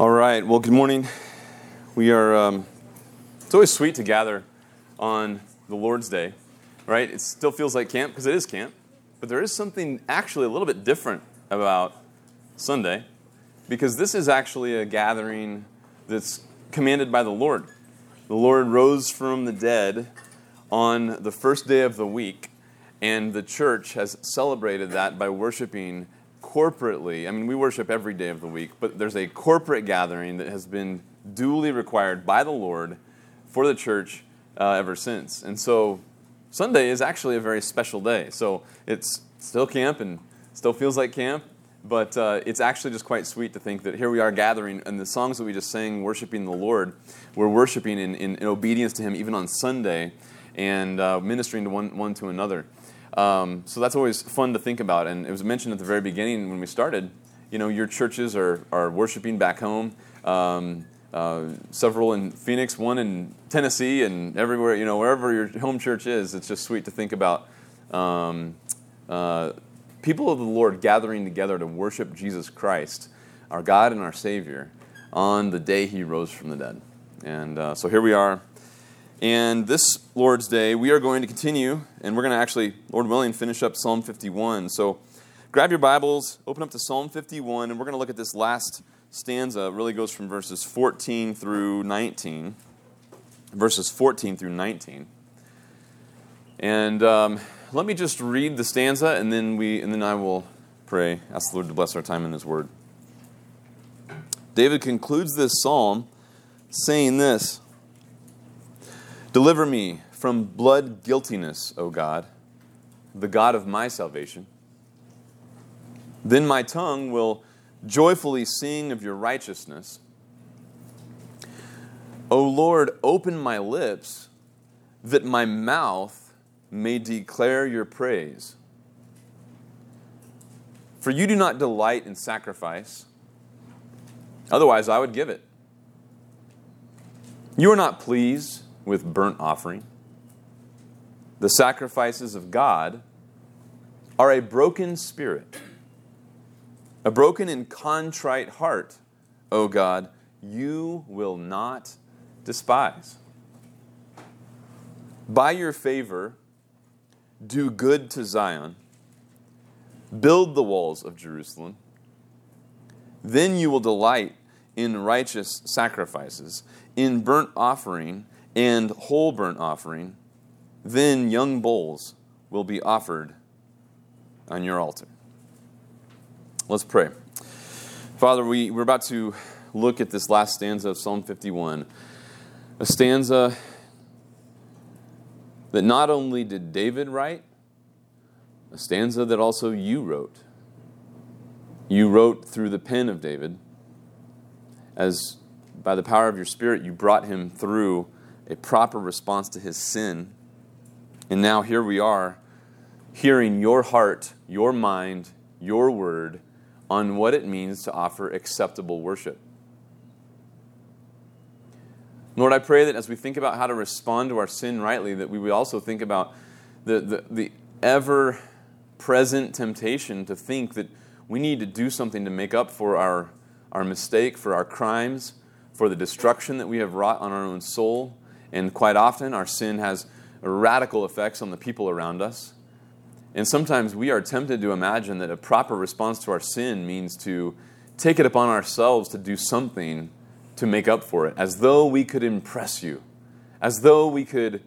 All right. Well, good morning. We are. Um, it's always sweet to gather on the Lord's Day, right? It still feels like camp because it is camp, but there is something actually a little bit different about Sunday because this is actually a gathering that's commanded by the Lord. The Lord rose from the dead on the first day of the week, and the church has celebrated that by worshiping corporately. I mean, we worship every day of the week, but there's a corporate gathering that has been duly required by the Lord for the church uh, ever since. And so Sunday is actually a very special day. So it's still camp and still feels like camp, but uh, it's actually just quite sweet to think that here we are gathering, and the songs that we just sang, worshiping the Lord, we're worshiping in, in, in obedience to Him even on Sunday and uh, ministering to one, one to another. Um, so that's always fun to think about. And it was mentioned at the very beginning when we started, you know, your churches are, are worshiping back home. Um, uh, several in Phoenix, one in Tennessee, and everywhere, you know, wherever your home church is, it's just sweet to think about um, uh, people of the Lord gathering together to worship Jesus Christ, our God and our Savior, on the day He rose from the dead. And uh, so here we are. And this Lord's Day, we are going to continue, and we're going to actually, Lord willing, finish up Psalm 51. So grab your Bibles, open up to Psalm 51, and we're going to look at this last stanza. It really goes from verses 14 through 19. Verses 14 through 19. And um, let me just read the stanza, and then, we, and then I will pray, ask the Lord to bless our time in His Word. David concludes this psalm saying this Deliver me from blood guiltiness, O God, the God of my salvation. Then my tongue will joyfully sing of your righteousness. O Lord, open my lips that my mouth may declare your praise. For you do not delight in sacrifice, otherwise I would give it. You are not pleased with burnt offering. The sacrifices of God are a broken spirit, a broken and contrite heart, O God, you will not despise. By your favor, do good to Zion, build the walls of Jerusalem. Then you will delight in righteous sacrifices, in burnt offering and whole burnt offering, then young bulls will be offered on your altar. Let's pray. Father, we, we're about to look at this last stanza of Psalm 51, a stanza that not only did David write, a stanza that also you wrote. You wrote through the pen of David, as by the power of your Spirit, you brought him through a proper response to his sin. And now here we are, hearing your heart, your mind, your word on what it means to offer acceptable worship. Lord, I pray that as we think about how to respond to our sin rightly, that we would also think about the, the, the ever present temptation to think that we need to do something to make up for our, our mistake, for our crimes, for the destruction that we have wrought on our own soul. And quite often, our sin has radical effects on the people around us. And sometimes we are tempted to imagine that a proper response to our sin means to take it upon ourselves to do something to make up for it, as though we could impress you, as though we could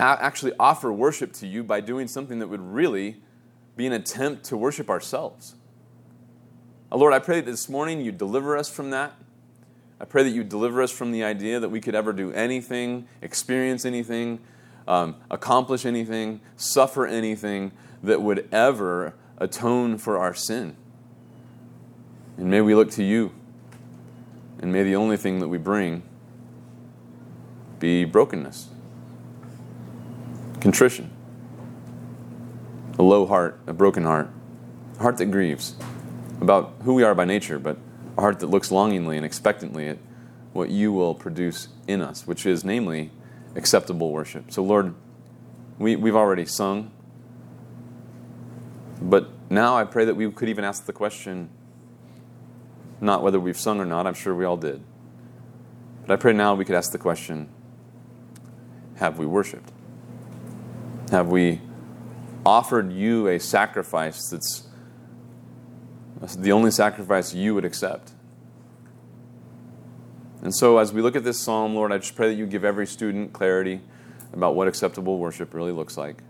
actually offer worship to you by doing something that would really be an attempt to worship ourselves. Uh, Lord, I pray that this morning you deliver us from that. I pray that you deliver us from the idea that we could ever do anything, experience anything, um, accomplish anything, suffer anything that would ever atone for our sin. And may we look to you. And may the only thing that we bring be brokenness, contrition, a low heart, a broken heart, a heart that grieves about who we are by nature, but a heart that looks longingly and expectantly at what you will produce in us, which is namely acceptable worship. So, Lord, we, we've already sung, but now I pray that we could even ask the question not whether we've sung or not. I'm sure we all did. But I pray now we could ask the question have we worshiped? Have we offered you a sacrifice that's the only sacrifice you would accept? And so, as we look at this psalm, Lord, I just pray that you give every student clarity about what acceptable worship really looks like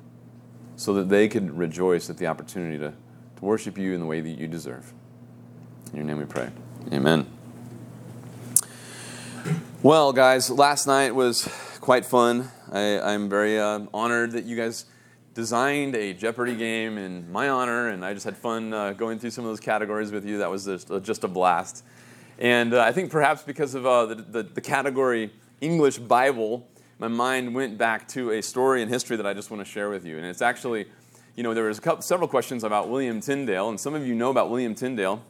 so that they could rejoice at the opportunity to, to worship you in the way that you deserve. In your name we pray. Amen. Well, guys, last night was quite fun. I, am very uh, honored that you guys designed a Jeopardy game in my honor, and I just had fun uh, going through some of those categories with you. That was just, uh, just a blast. And uh, I think perhaps because of uh, the, the, the, category English Bible, my mind went back to a story in history that I just want to share with you. And it's actually, you know, there was couple, several questions about William Tyndale, and some of you know about William Tyndale,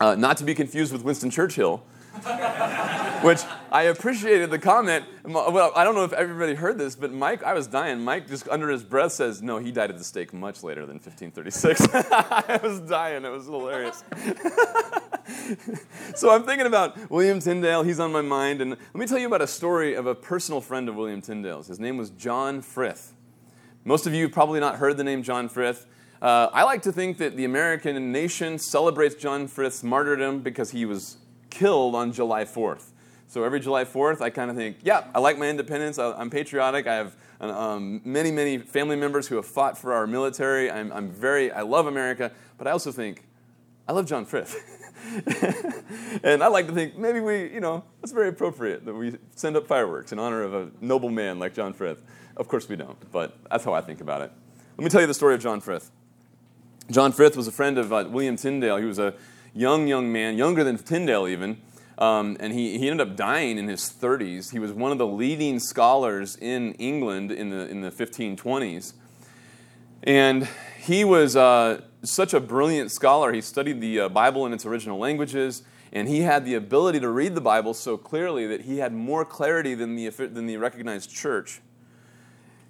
uh, not to be confused with Winston Churchill. which I appreciated the comment. Well, I don't know if everybody heard this, but Mike, I was dying. Mike just under his breath says, No, he died at the stake much later than 1536. I was dying. It was hilarious. so I'm thinking about William Tyndale. He's on my mind. And let me tell you about a story of a personal friend of William Tyndale's. His name was John Frith. Most of you have probably not heard the name John Frith. Uh, I like to think that the American nation celebrates John Frith's martyrdom because he was killed on July 4th. So every July 4th, I kind of think, yeah, I like my independence. I'm patriotic. I have um, many, many family members who have fought for our military. I'm, I'm very, I love America, but I also think, I love John Frith. and I like to think maybe we, you know, it's very appropriate that we send up fireworks in honor of a noble man like John Frith. Of course we don't, but that's how I think about it. Let me tell you the story of John Frith. John Frith was a friend of uh, William Tyndale. He was a young, young man, younger than Tyndale even. Um, and he, he ended up dying in his 30s. He was one of the leading scholars in England in the, in the 1520s. And he was uh, such a brilliant scholar. He studied the uh, Bible in its original languages, and he had the ability to read the Bible so clearly that he had more clarity than the, than the recognized church.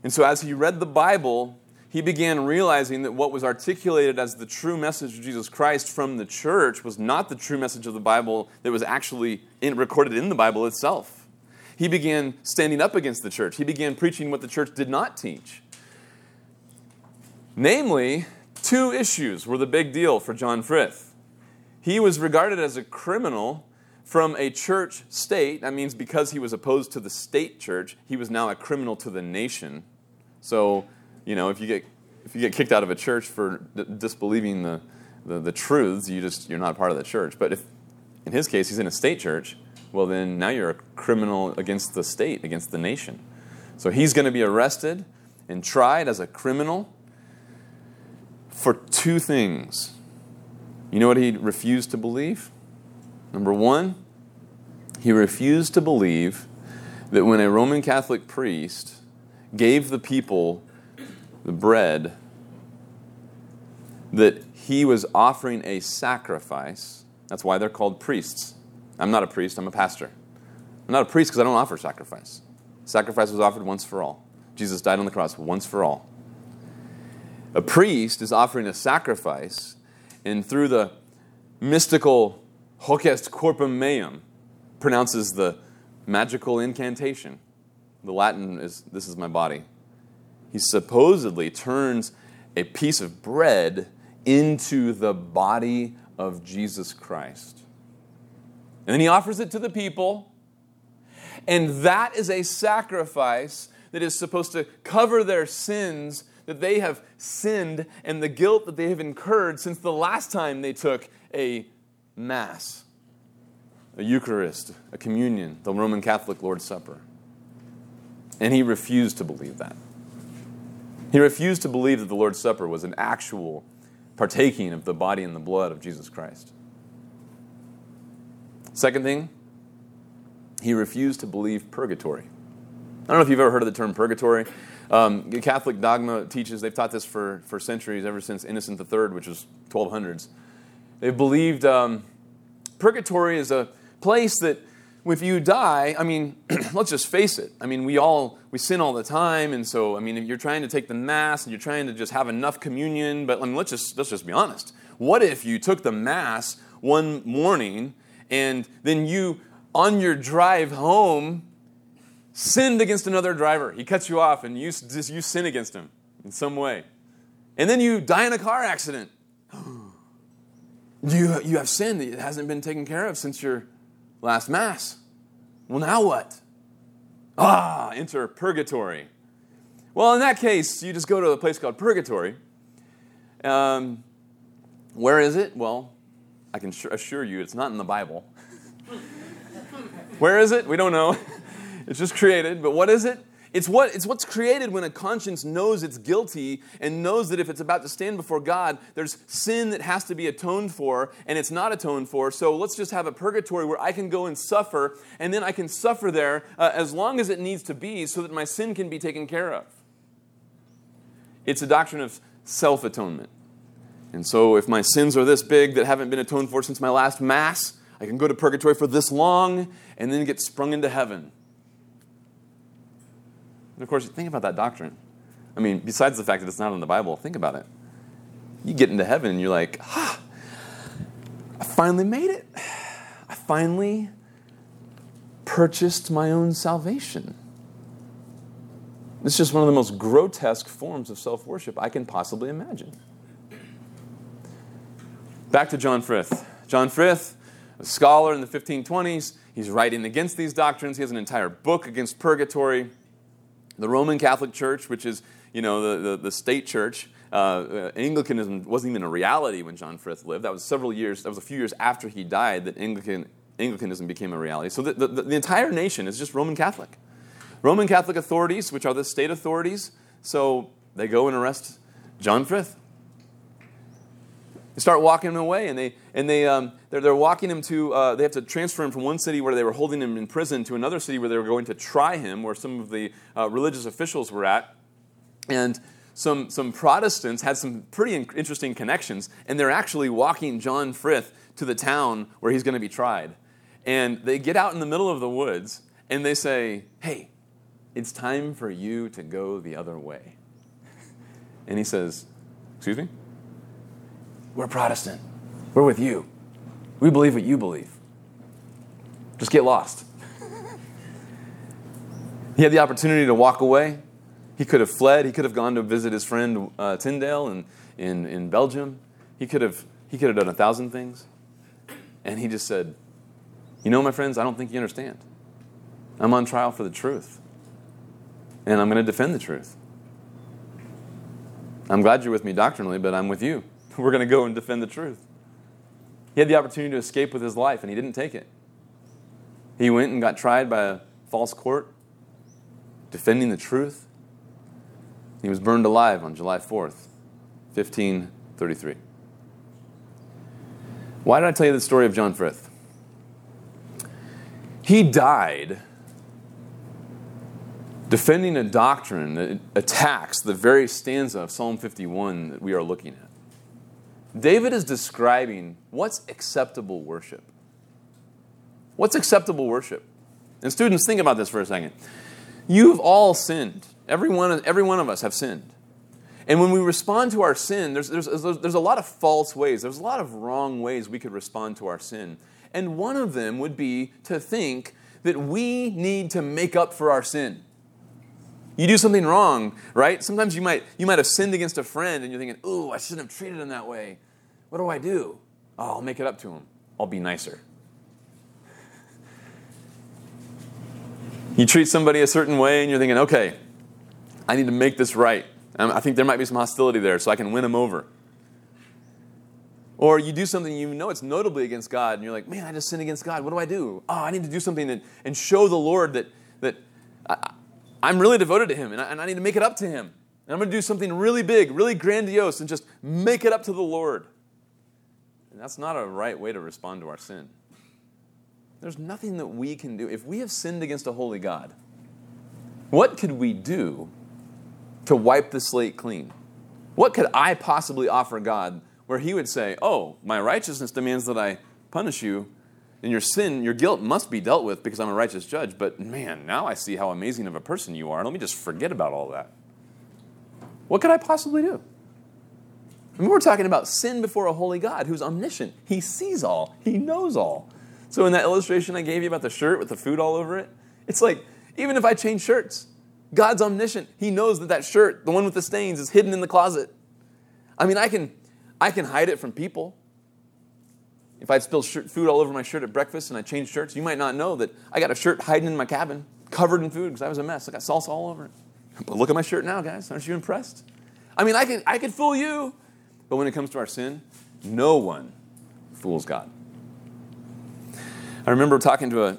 And so, as he read the Bible, he began realizing that what was articulated as the true message of Jesus Christ from the church was not the true message of the Bible that was actually in, recorded in the Bible itself. He began standing up against the church. He began preaching what the church did not teach. Namely, two issues were the big deal for John Frith. He was regarded as a criminal from a church state. That means because he was opposed to the state church, he was now a criminal to the nation. So, you know, if you get if you get kicked out of a church for d- disbelieving the, the, the truths, you just you're not part of the church. But if in his case he's in a state church, well then now you're a criminal against the state, against the nation. So he's going to be arrested and tried as a criminal for two things. You know what he refused to believe? Number one, he refused to believe that when a Roman Catholic priest gave the people the bread, that he was offering a sacrifice. That's why they're called priests. I'm not a priest, I'm a pastor. I'm not a priest because I don't offer sacrifice. Sacrifice was offered once for all. Jesus died on the cross once for all. A priest is offering a sacrifice, and through the mystical hoc est corpus meum, pronounces the magical incantation. The Latin is, This is my body he supposedly turns a piece of bread into the body of Jesus Christ. And then he offers it to the people. And that is a sacrifice that is supposed to cover their sins that they have sinned and the guilt that they have incurred since the last time they took a Mass, a Eucharist, a communion, the Roman Catholic Lord's Supper. And he refused to believe that. He refused to believe that the Lord's Supper was an actual partaking of the body and the blood of Jesus Christ. Second thing, he refused to believe purgatory. I don't know if you've ever heard of the term purgatory. Um, Catholic dogma teaches, they've taught this for, for centuries, ever since Innocent III, which was 1200s. They've believed um, purgatory is a place that if you die, I mean, let's just face it. I mean, we all we sin all the time, and so I mean, if you're trying to take the mass and you're trying to just have enough communion, but I mean, let's just let's just be honest. What if you took the mass one morning, and then you, on your drive home, sinned against another driver. He cuts you off, and you, just, you sin against him in some way. And then you die in a car accident. You, you have sinned that hasn't been taken care of since your last Mass. Well, now what? Ah, enter purgatory. Well, in that case, you just go to a place called purgatory. Um, where is it? Well, I can assure you it's not in the Bible. where is it? We don't know. it's just created. But what is it? It's, what, it's what's created when a conscience knows it's guilty and knows that if it's about to stand before God, there's sin that has to be atoned for, and it's not atoned for. So let's just have a purgatory where I can go and suffer, and then I can suffer there uh, as long as it needs to be so that my sin can be taken care of. It's a doctrine of self atonement. And so if my sins are this big that haven't been atoned for since my last Mass, I can go to purgatory for this long and then get sprung into heaven. And of course, think about that doctrine. I mean, besides the fact that it's not in the Bible, think about it. You get into heaven and you're like, ah, I finally made it. I finally purchased my own salvation. It's just one of the most grotesque forms of self worship I can possibly imagine. Back to John Frith. John Frith, a scholar in the 1520s, he's writing against these doctrines. He has an entire book against purgatory. The Roman Catholic Church, which is you know the, the, the state church, uh, Anglicanism wasn't even a reality when John Frith lived. That was several years. That was a few years after he died that Anglican, Anglicanism became a reality. So the, the, the entire nation is just Roman Catholic. Roman Catholic authorities, which are the state authorities, so they go and arrest John Frith. They start walking him away, and they and they um, they're, they're walking him to. Uh, they have to transfer him from one city where they were holding him in prison to another city where they were going to try him, where some of the uh, religious officials were at, and some some Protestants had some pretty in- interesting connections, and they're actually walking John Frith to the town where he's going to be tried, and they get out in the middle of the woods and they say, "Hey, it's time for you to go the other way," and he says, "Excuse me." We're Protestant. We're with you. We believe what you believe. Just get lost. he had the opportunity to walk away. He could have fled. He could have gone to visit his friend uh, Tyndale in, in, in Belgium. He could, have, he could have done a thousand things. And he just said, You know, my friends, I don't think you understand. I'm on trial for the truth. And I'm going to defend the truth. I'm glad you're with me doctrinally, but I'm with you. We're going to go and defend the truth. He had the opportunity to escape with his life, and he didn't take it. He went and got tried by a false court, defending the truth. He was burned alive on July 4th, 1533. Why did I tell you the story of John Frith? He died defending a doctrine that attacks the very stanza of Psalm 51 that we are looking at. David is describing what's acceptable worship. What's acceptable worship? And students, think about this for a second. You've all sinned. Every one, every one of us have sinned. And when we respond to our sin, there's, there's, there's a lot of false ways. There's a lot of wrong ways we could respond to our sin. And one of them would be to think that we need to make up for our sin. You do something wrong, right? Sometimes you might, you might have sinned against a friend and you're thinking, ooh, I shouldn't have treated him that way. What do I do? Oh, I'll make it up to him. I'll be nicer. You treat somebody a certain way and you're thinking, okay, I need to make this right. Um, I think there might be some hostility there so I can win him over. Or you do something you know it's notably against God, and you're like, man, I just sinned against God. What do I do? Oh, I need to do something and, show the Lord that, that I'm really devoted to Him and I, and I need to make it up to Him. And I'm going to do something really big, really grandiose, and just make it up to the Lord. And that's not a right way to respond to our sin. There's nothing that we can do. If we have sinned against a holy God, what could we do to wipe the slate clean? What could I possibly offer God where He would say, Oh, my righteousness demands that I punish you, and your sin, your guilt must be dealt with because I'm a righteous judge. But man, now I see how amazing of a person you are. And Let me just forget about all that. What could I possibly do? I mean, we're talking about sin before a holy God who's omniscient. He sees all, He knows all. So, in that illustration I gave you about the shirt with the food all over it, it's like even if I change shirts, God's omniscient. He knows that that shirt, the one with the stains, is hidden in the closet. I mean, I can, I can hide it from people. If I spill shirt, food all over my shirt at breakfast and I changed shirts, you might not know that I got a shirt hiding in my cabin, covered in food because I was a mess. I got salsa all over it. But look at my shirt now, guys. Aren't you impressed? I mean, I could, I could fool you. But when it comes to our sin, no one fools God. I remember talking to a,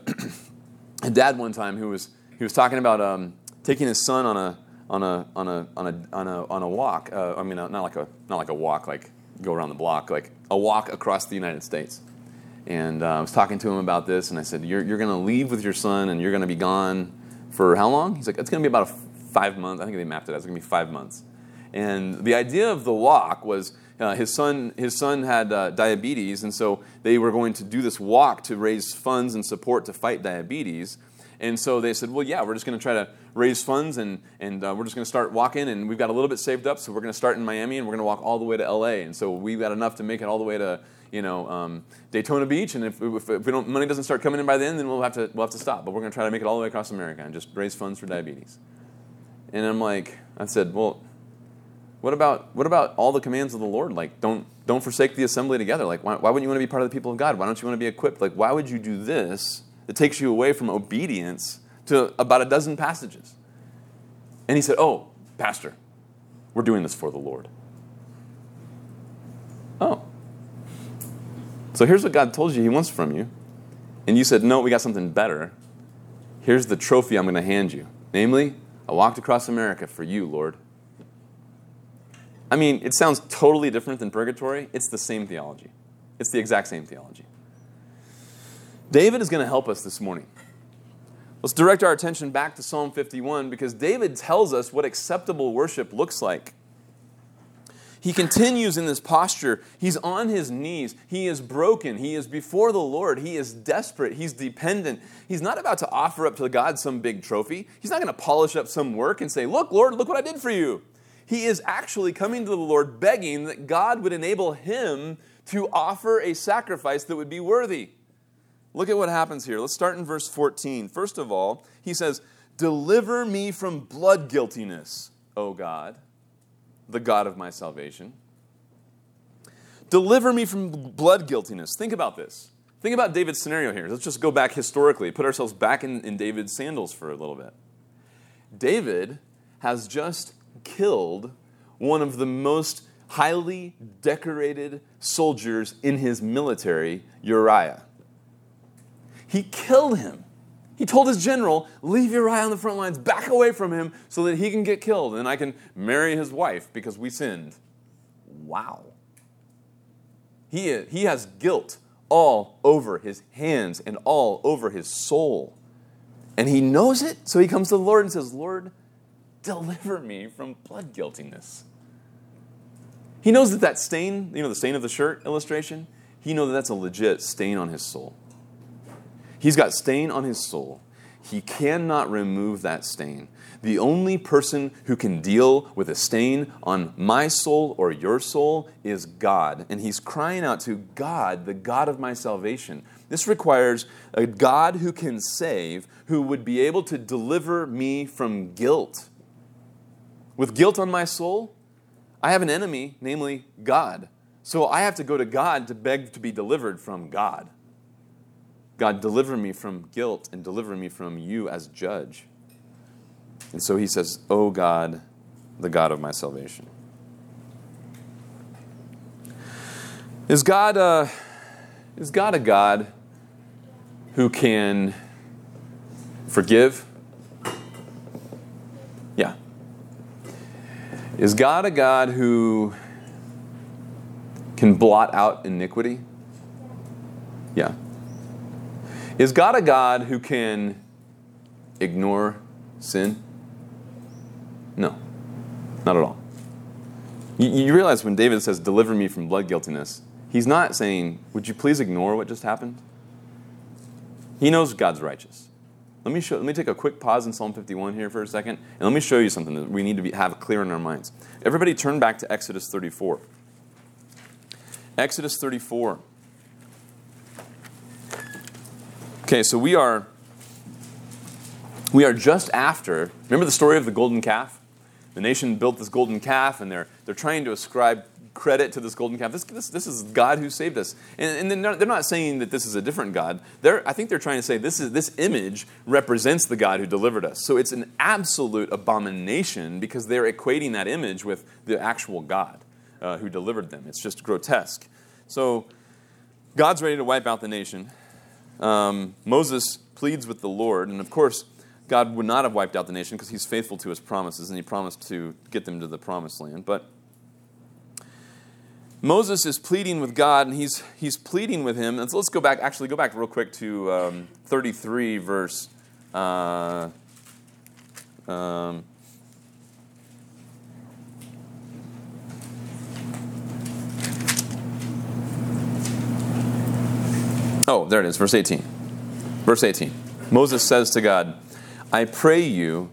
a dad one time who was, he was talking about um, taking his son on a, on a, on a, on a, on a, on a walk. Uh, I mean, not like a, not like a walk, like go around the block, like a walk across the United States. And uh, I was talking to him about this, and I said, You're, you're going to leave with your son, and you're going to be gone for how long? He's like, It's going to be about five months. I think they mapped it out. It's going to be five months. And the idea of the walk was uh, his son his son had uh, diabetes, and so they were going to do this walk to raise funds and support to fight diabetes. And so they said, well, yeah, we're just going to try to raise funds and, and uh, we're just going to start walking. And we've got a little bit saved up, so we're going to start in Miami and we're going to walk all the way to LA. And so we've got enough to make it all the way to you know um, Daytona Beach. And if, if, if, we don't, money doesn't start coming in by then, then we'll have to we'll have to stop. But we're going to try to make it all the way across America and just raise funds for diabetes. And I'm like, I said, well, what about what about all the commands of the Lord? Like, don't don't forsake the assembly together. Like, why, why wouldn't you want to be part of the people of God? Why don't you want to be equipped? Like, why would you do this? It takes you away from obedience to about a dozen passages. And he said, Oh, Pastor, we're doing this for the Lord. Oh. So here's what God told you He wants from you. And you said, No, we got something better. Here's the trophy I'm going to hand you. Namely, I walked across America for you, Lord. I mean, it sounds totally different than purgatory. It's the same theology, it's the exact same theology. David is going to help us this morning. Let's direct our attention back to Psalm 51 because David tells us what acceptable worship looks like. He continues in this posture. He's on his knees. He is broken. He is before the Lord. He is desperate. He's dependent. He's not about to offer up to God some big trophy. He's not going to polish up some work and say, Look, Lord, look what I did for you. He is actually coming to the Lord begging that God would enable him to offer a sacrifice that would be worthy. Look at what happens here. Let's start in verse 14. First of all, he says, Deliver me from blood guiltiness, O God, the God of my salvation. Deliver me from blood guiltiness. Think about this. Think about David's scenario here. Let's just go back historically, put ourselves back in, in David's sandals for a little bit. David has just killed one of the most highly decorated soldiers in his military, Uriah. He killed him. He told his general, Leave Uriah on the front lines, back away from him so that he can get killed and I can marry his wife because we sinned. Wow. He, he has guilt all over his hands and all over his soul. And he knows it, so he comes to the Lord and says, Lord, deliver me from blood guiltiness. He knows that that stain, you know, the stain of the shirt illustration, he knows that that's a legit stain on his soul. He's got stain on his soul. He cannot remove that stain. The only person who can deal with a stain on my soul or your soul is God. And he's crying out to God, the God of my salvation. This requires a God who can save, who would be able to deliver me from guilt. With guilt on my soul, I have an enemy, namely God. So I have to go to God to beg to be delivered from God. God, deliver me from guilt and deliver me from you as judge. And so he says, O oh God, the God of my salvation. Is God a, is God a God who can forgive? Yeah. Is God a God who can blot out iniquity? Yeah. Is God a God who can ignore sin? No, not at all. You, you, realize when David says, Deliver me from blood guiltiness, he's not saying, Would you please ignore what just happened? He knows God's righteous. Let me, show, let me take a quick pause in Psalm 51 here for a second, and let me show you something that we need to be, have clear in our minds. Everybody turn back to Exodus 34. Exodus 34. Okay, so we are we are just after. Remember the story of the golden calf? The nation built this golden calf, and they're they're trying to ascribe credit to this golden calf. This, this, this is God who saved us. And, and they're, not, they're not saying that this is a different God. They're, I think they're trying to say this, is, this image represents the God who delivered us. So it's an absolute abomination because they're equating that image with the actual God uh, who delivered them. It's just grotesque. So God's ready to wipe out the nation. Um, Moses pleads with the Lord, and of course, God would not have wiped out the nation because he's faithful to his promises and he promised to get them to the promised land. But Moses is pleading with God and he's, he's pleading with him. And so let's go back, actually, go back real quick to um, 33, verse. Uh, um, oh, there it is, verse 18. Verse 18. Moses says to God, I pray you,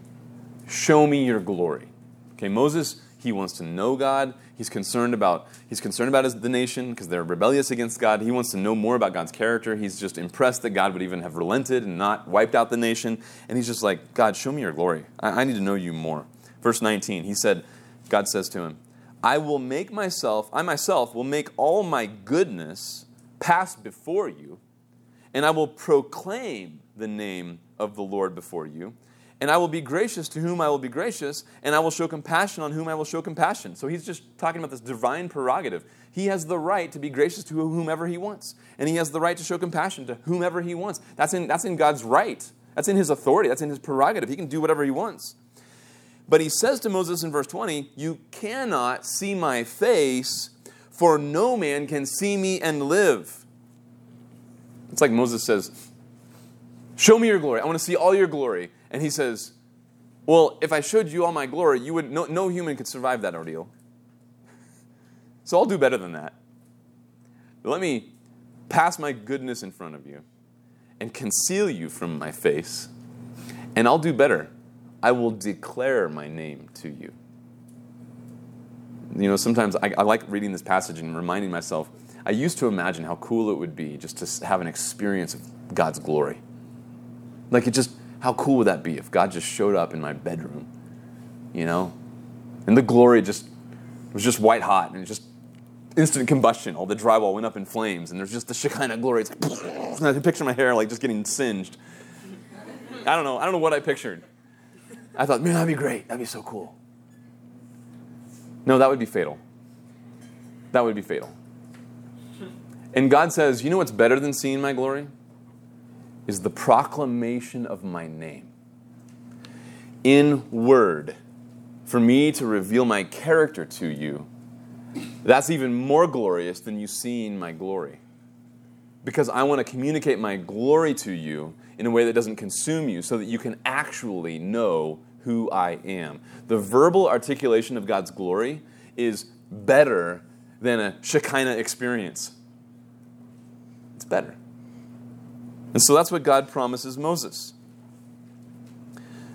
show me your glory. Okay, Moses, he wants to know God. He's concerned about he's concerned about his, the nation because they're rebellious against God. He wants to know more about God's character. He's just impressed that God would even have relented and not wiped out the nation. And he's just like, God, show me your glory. I, I need to know you more. Verse 19, he said, God says to him, I will make myself, I myself will make all my goodness pass before you, and I will proclaim the name of the Lord before you. And I will be gracious to whom I will be gracious, and I will show compassion on whom I will show compassion. So he's just talking about this divine prerogative. He has the right to be gracious to whomever he wants, and he has the right to show compassion to whomever he wants. That's in, that's in God's right. That's in his authority. That's in his prerogative. He can do whatever he wants. But he says to Moses in verse 20, You cannot see my face, for no man can see me and live. It's like Moses says, Show me your glory. I want to see all your glory. And he says, Well, if I showed you all my glory, you would no, no human could survive that ordeal. So I'll do better than that. Let me pass my goodness in front of you and conceal you from my face. And I'll do better. I will declare my name to you. You know, sometimes I, I like reading this passage and reminding myself. I used to imagine how cool it would be just to have an experience of God's glory like it just, how cool would that be if God just showed up in my bedroom, you know? And the glory just was just white hot and just instant combustion. All the drywall went up in flames and there's just the Shekinah glory. It's like, and I can picture my hair like just getting singed. I don't know. I don't know what I pictured. I thought, man, that'd be great. That'd be so cool. No, that would be fatal. That would be fatal. And God says, you know what's better than seeing my glory? is the proclamation of my name. In word, for me to reveal my character to you, that's even more glorious than you seeing my glory. Because I want to communicate my glory to you in a way that doesn't consume you so that you can actually know who I am. The verbal articulation of God's glory is better than a Shekinah experience. It's better. And so that's what God promises Moses.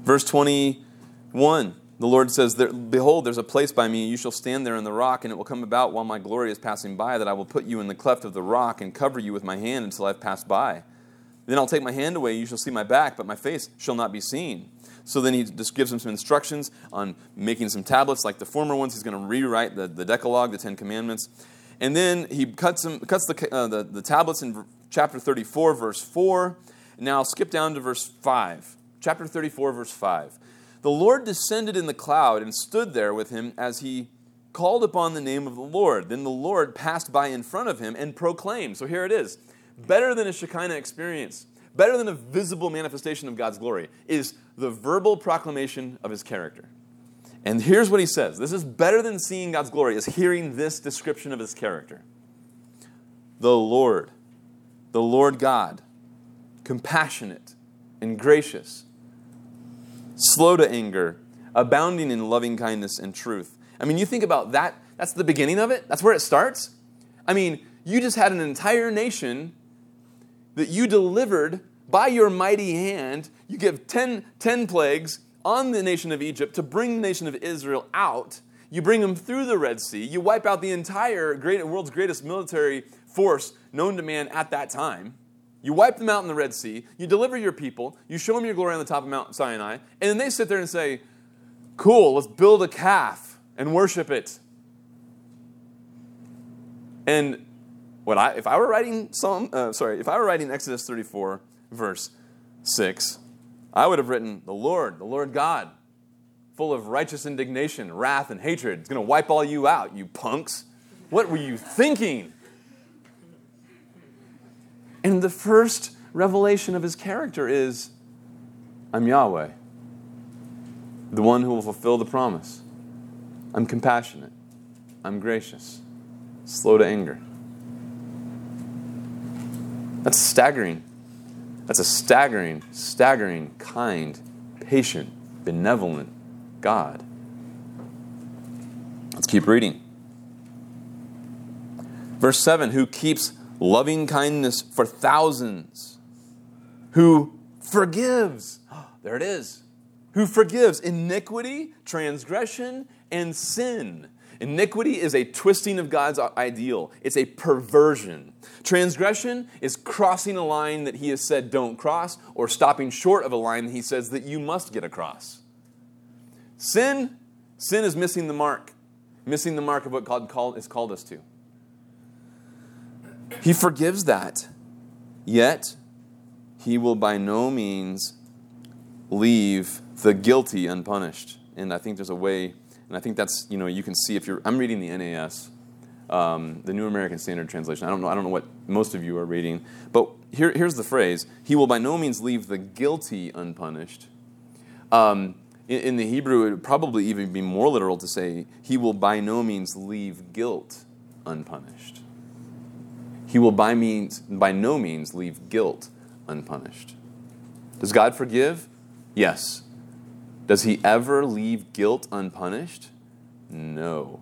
Verse 21 the Lord says, Behold, there's a place by me, you shall stand there in the rock, and it will come about while my glory is passing by that I will put you in the cleft of the rock and cover you with my hand until I've passed by. Then I'll take my hand away, you shall see my back, but my face shall not be seen. So then he just gives him some instructions on making some tablets like the former ones. He's going to rewrite the, the Decalogue, the Ten Commandments. And then he cuts, him, cuts the, uh, the, the tablets in chapter 34, verse 4. Now skip down to verse 5. Chapter 34, verse 5. The Lord descended in the cloud and stood there with him as he called upon the name of the Lord. Then the Lord passed by in front of him and proclaimed. So here it is. Better than a Shekinah experience, better than a visible manifestation of God's glory, is the verbal proclamation of his character. And here's what he says this is better than seeing God's glory, is hearing this description of his character. The Lord the Lord God, compassionate and gracious, slow to anger, abounding in loving kindness and truth. I mean, you think about that, that's the beginning of it, that's where it starts. I mean, you just had an entire nation that you delivered by your mighty hand. You give 10, 10 plagues on the nation of Egypt to bring the nation of Israel out You bring them through the Red Sea. You wipe out the entire great, world's greatest military force known to man at that time. You wipe them out in the Red Sea. You deliver your people. You show them your glory on the top of Mount Sinai. And then they sit there and say, Cool, let's build a calf and worship it. And what I, if I were writing Psalm, uh, sorry, if I were writing Exodus 34, verse 6, I would have written, The Lord, the Lord God, full of righteous indignation, wrath, and hatred. It's going to wipe all you out, you punks. What were you thinking? And the first revelation of his character is I'm Yahweh, the one who will fulfill the promise. I'm compassionate. I'm gracious, slow to anger. That's staggering. That's a staggering, staggering, kind, patient, benevolent God. Let's keep reading. Verse 7 Who keeps loving kindness for thousands, who forgives. There it is. Who forgives iniquity, transgression, and sin. Iniquity is a twisting of God's ideal, it's a perversion. Transgression is crossing a line that He has said don't cross, or stopping short of a line that He says that you must get across. Sin, sin is missing the mark, missing the mark of what God called, has called us to. He forgives that, yet He will by no means leave the guilty unpunished. And I think there's a way and I think that's, you know, you can see if you're, I'm reading the NAS, um, the New American Standard Translation. I don't know, I don't know what most of you are reading, but here, here's the phrase He will by no means leave the guilty unpunished. Um, in, in the Hebrew, it would probably even be more literal to say, He will by no means leave guilt unpunished. He will by, means, by no means leave guilt unpunished. Does God forgive? Yes. Does he ever leave guilt unpunished? No.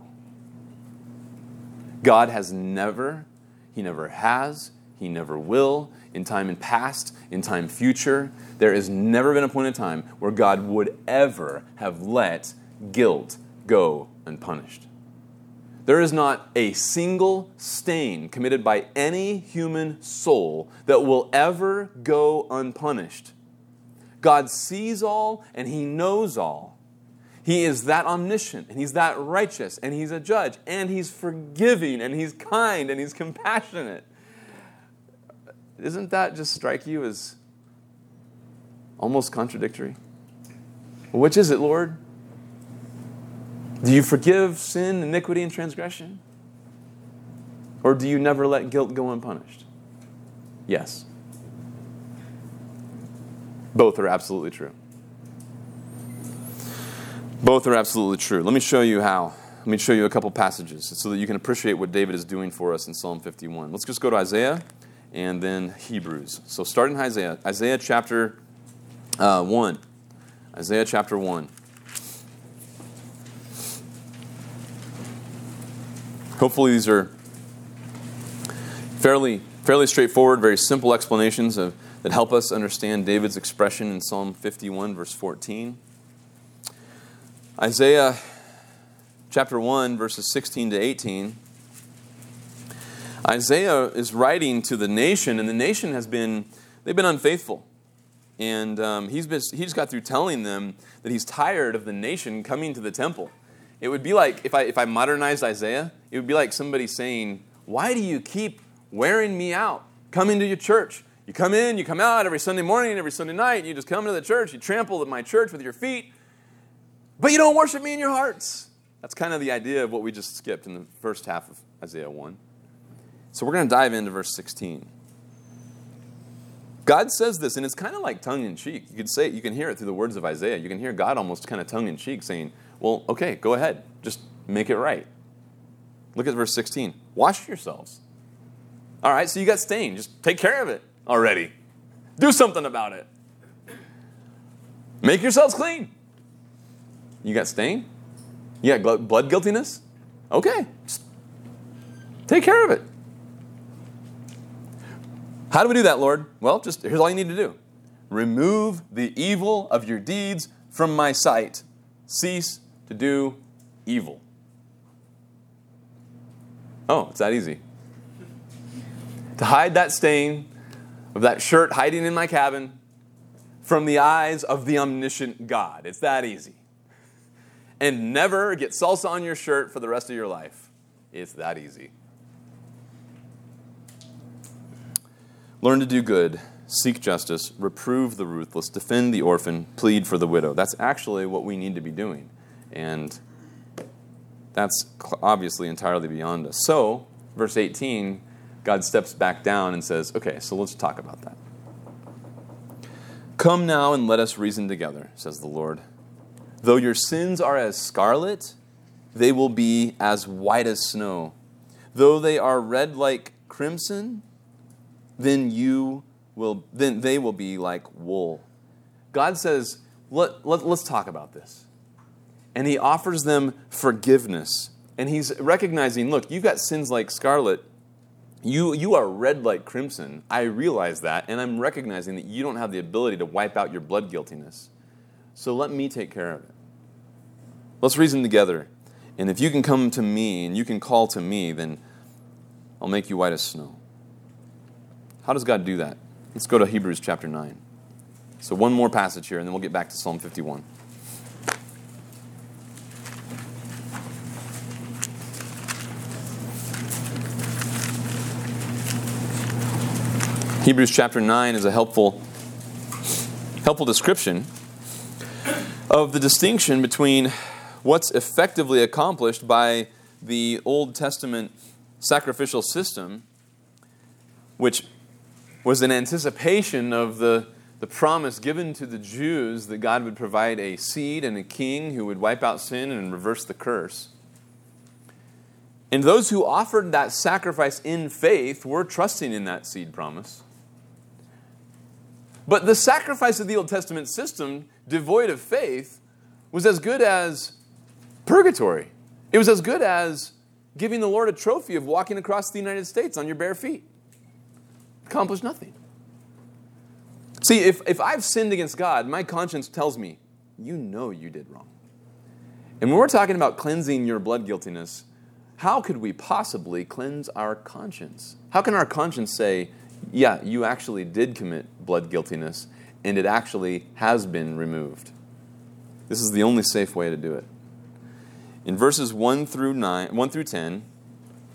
God has never, he never has, he never will, in time and past, in time future. There has never been a point in time where God would ever have let guilt go unpunished. There is not a single stain committed by any human soul that will ever go unpunished. God sees all and He knows all. He is that omniscient and He's that righteous and He's a judge and He's forgiving and He's kind and He's compassionate. Doesn't that just strike you as almost contradictory? Which is it, Lord? Do you forgive sin, iniquity, and transgression? Or do you never let guilt go unpunished? Yes. Both are absolutely true. Both are absolutely true. Let me show you how. Let me show you a couple passages so that you can appreciate what David is doing for us in Psalm 51. Let's just go to Isaiah and then Hebrews. So, starting in Isaiah, Isaiah chapter uh, 1. Isaiah chapter 1. Hopefully, these are fairly, fairly straightforward, very simple explanations of that help us understand David's expression in Psalm 51, verse 14. Isaiah chapter 1, verses 16 to 18. Isaiah is writing to the nation, and the nation has been, they've been unfaithful. And um, he's, been, he just got through telling them that he's tired of the nation coming to the temple. It would be like, if I, if I modernized Isaiah, it would be like somebody saying, Why do you keep wearing me out coming to your church? You come in, you come out every Sunday morning, every Sunday night, you just come into the church, you trample at my church with your feet, but you don't worship me in your hearts. That's kind of the idea of what we just skipped in the first half of Isaiah 1. So we're going to dive into verse 16. God says this, and it's kind of like tongue in cheek. You could say, it, you can hear it through the words of Isaiah. You can hear God almost kind of tongue in cheek saying, Well, okay, go ahead, just make it right. Look at verse 16. Wash yourselves. All right, so you got stain, just take care of it already. Do something about it. Make yourselves clean. You got stain? You got blood guiltiness? Okay. Just take care of it. How do we do that, Lord? Well, just here's all you need to do remove the evil of your deeds from my sight. Cease to do evil. Oh, it's that easy. To hide that stain of that shirt hiding in my cabin from the eyes of the omniscient God. It's that easy. And never get salsa on your shirt for the rest of your life. It's that easy. Learn to do good, seek justice, reprove the ruthless, defend the orphan, plead for the widow. That's actually what we need to be doing. And that's obviously entirely beyond us. So, verse 18, God steps back down and says, Okay, so let's talk about that. Come now and let us reason together, says the Lord. Though your sins are as scarlet, they will be as white as snow. Though they are red like crimson, then you will then they will be like wool. God says, let, let, let's talk about this. And he offers them forgiveness. And he's recognizing, look, you've got sins like scarlet. You, you are red like crimson. I realize that, and I'm recognizing that you don't have the ability to wipe out your blood guiltiness. So let me take care of it. Let's reason together. And if you can come to me and you can call to me, then I'll make you white as snow. How does God do that? Let's go to Hebrews chapter 9. So, one more passage here, and then we'll get back to Psalm 51. Hebrews chapter 9 is a helpful, helpful description of the distinction between what's effectively accomplished by the Old Testament sacrificial system, which was an anticipation of the, the promise given to the Jews that God would provide a seed and a king who would wipe out sin and reverse the curse. And those who offered that sacrifice in faith were trusting in that seed promise. But the sacrifice of the Old Testament system, devoid of faith, was as good as purgatory. It was as good as giving the Lord a trophy of walking across the United States on your bare feet accomplish nothing. See, if, if I've sinned against God, my conscience tells me, you know you did wrong. And when we're talking about cleansing your blood guiltiness, how could we possibly cleanse our conscience? How can our conscience say, yeah, you actually did commit blood guiltiness and it actually has been removed? This is the only safe way to do it. In verses 1 through 9, 1 through 10,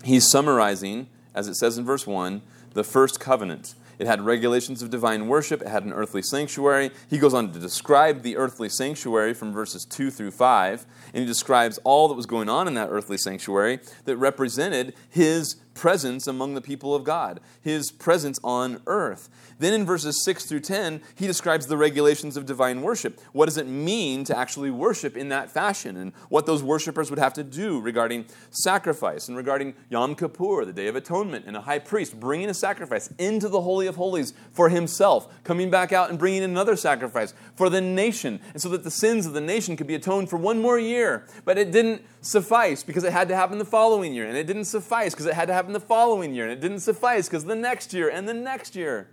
he's summarizing, as it says in verse 1, the first covenant. It had regulations of divine worship, it had an earthly sanctuary. He goes on to describe the earthly sanctuary from verses 2 through 5, and he describes all that was going on in that earthly sanctuary that represented his presence among the people of God, his presence on earth. Then in verses 6 through 10, he describes the regulations of divine worship. What does it mean to actually worship in that fashion, and what those worshipers would have to do regarding sacrifice and regarding Yom Kippur, the Day of Atonement, and a high priest bringing a sacrifice into the Holy of Holies for himself, coming back out and bringing another sacrifice for the nation, and so that the sins of the nation could be atoned for one more year. But it didn't suffice because it had to happen the following year, and it didn't suffice because it had to happen the following year, and it didn't suffice because the next year and the next year.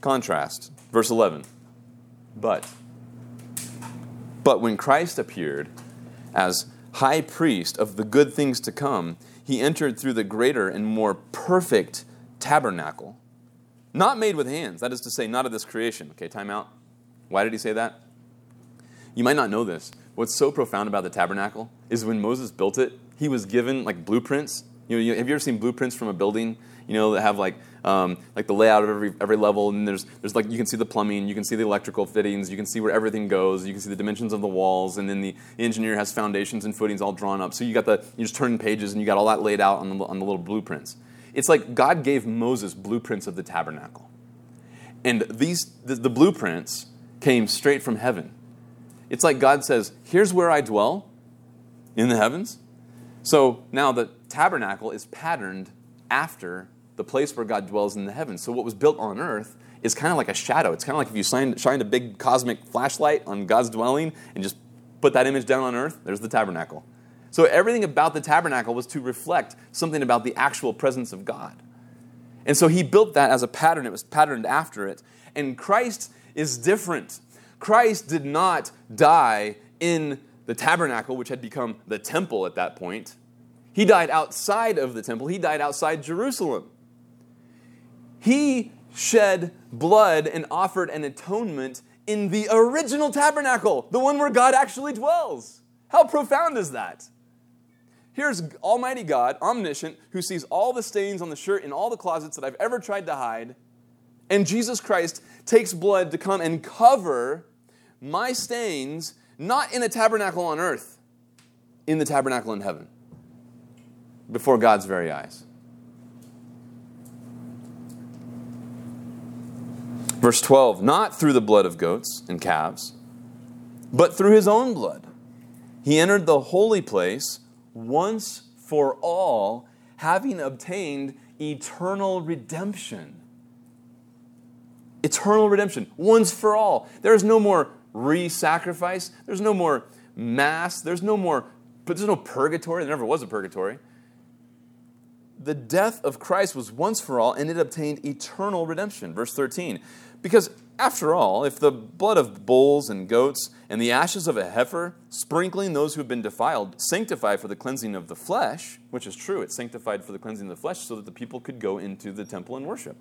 Contrast, verse 11. But, but when Christ appeared as high priest of the good things to come, he entered through the greater and more perfect tabernacle, not made with hands, that is to say, not of this creation. Okay, time out. Why did he say that? You might not know this. What's so profound about the tabernacle is when Moses built it, he was given like blueprints. You know, have you ever seen blueprints from a building? You know, that have like um, like the layout of every every level, and there's there's like you can see the plumbing, you can see the electrical fittings, you can see where everything goes, you can see the dimensions of the walls, and then the engineer has foundations and footings all drawn up. So you got the you just turn pages and you got all that laid out on the on the little blueprints. It's like God gave Moses blueprints of the tabernacle, and these the, the blueprints came straight from heaven. It's like God says, "Here's where I dwell in the heavens." So now the tabernacle is patterned after the place where God dwells in the heavens. So what was built on earth is kind of like a shadow. It's kind of like if you shined, shined a big cosmic flashlight on God's dwelling and just put that image down on earth, there's the tabernacle. So everything about the tabernacle was to reflect something about the actual presence of God. And so he built that as a pattern. It was patterned after it. And Christ is different. Christ did not die in the tabernacle, which had become the temple at that point. He died outside of the temple, he died outside Jerusalem. He shed blood and offered an atonement in the original tabernacle, the one where God actually dwells. How profound is that? Here's Almighty God, omniscient, who sees all the stains on the shirt in all the closets that I've ever tried to hide. And Jesus Christ takes blood to come and cover my stains, not in a tabernacle on earth, in the tabernacle in heaven, before God's very eyes. Verse 12, not through the blood of goats and calves, but through his own blood. He entered the holy place once for all, having obtained eternal redemption. Eternal redemption, once for all. There's no more re sacrifice, there's no more mass, there's no more, but there's no purgatory. There never was a purgatory. The death of Christ was once for all, and it obtained eternal redemption. Verse 13. Because, after all, if the blood of bulls and goats and the ashes of a heifer, sprinkling those who have been defiled, sanctify for the cleansing of the flesh, which is true, it's sanctified for the cleansing of the flesh so that the people could go into the temple and worship.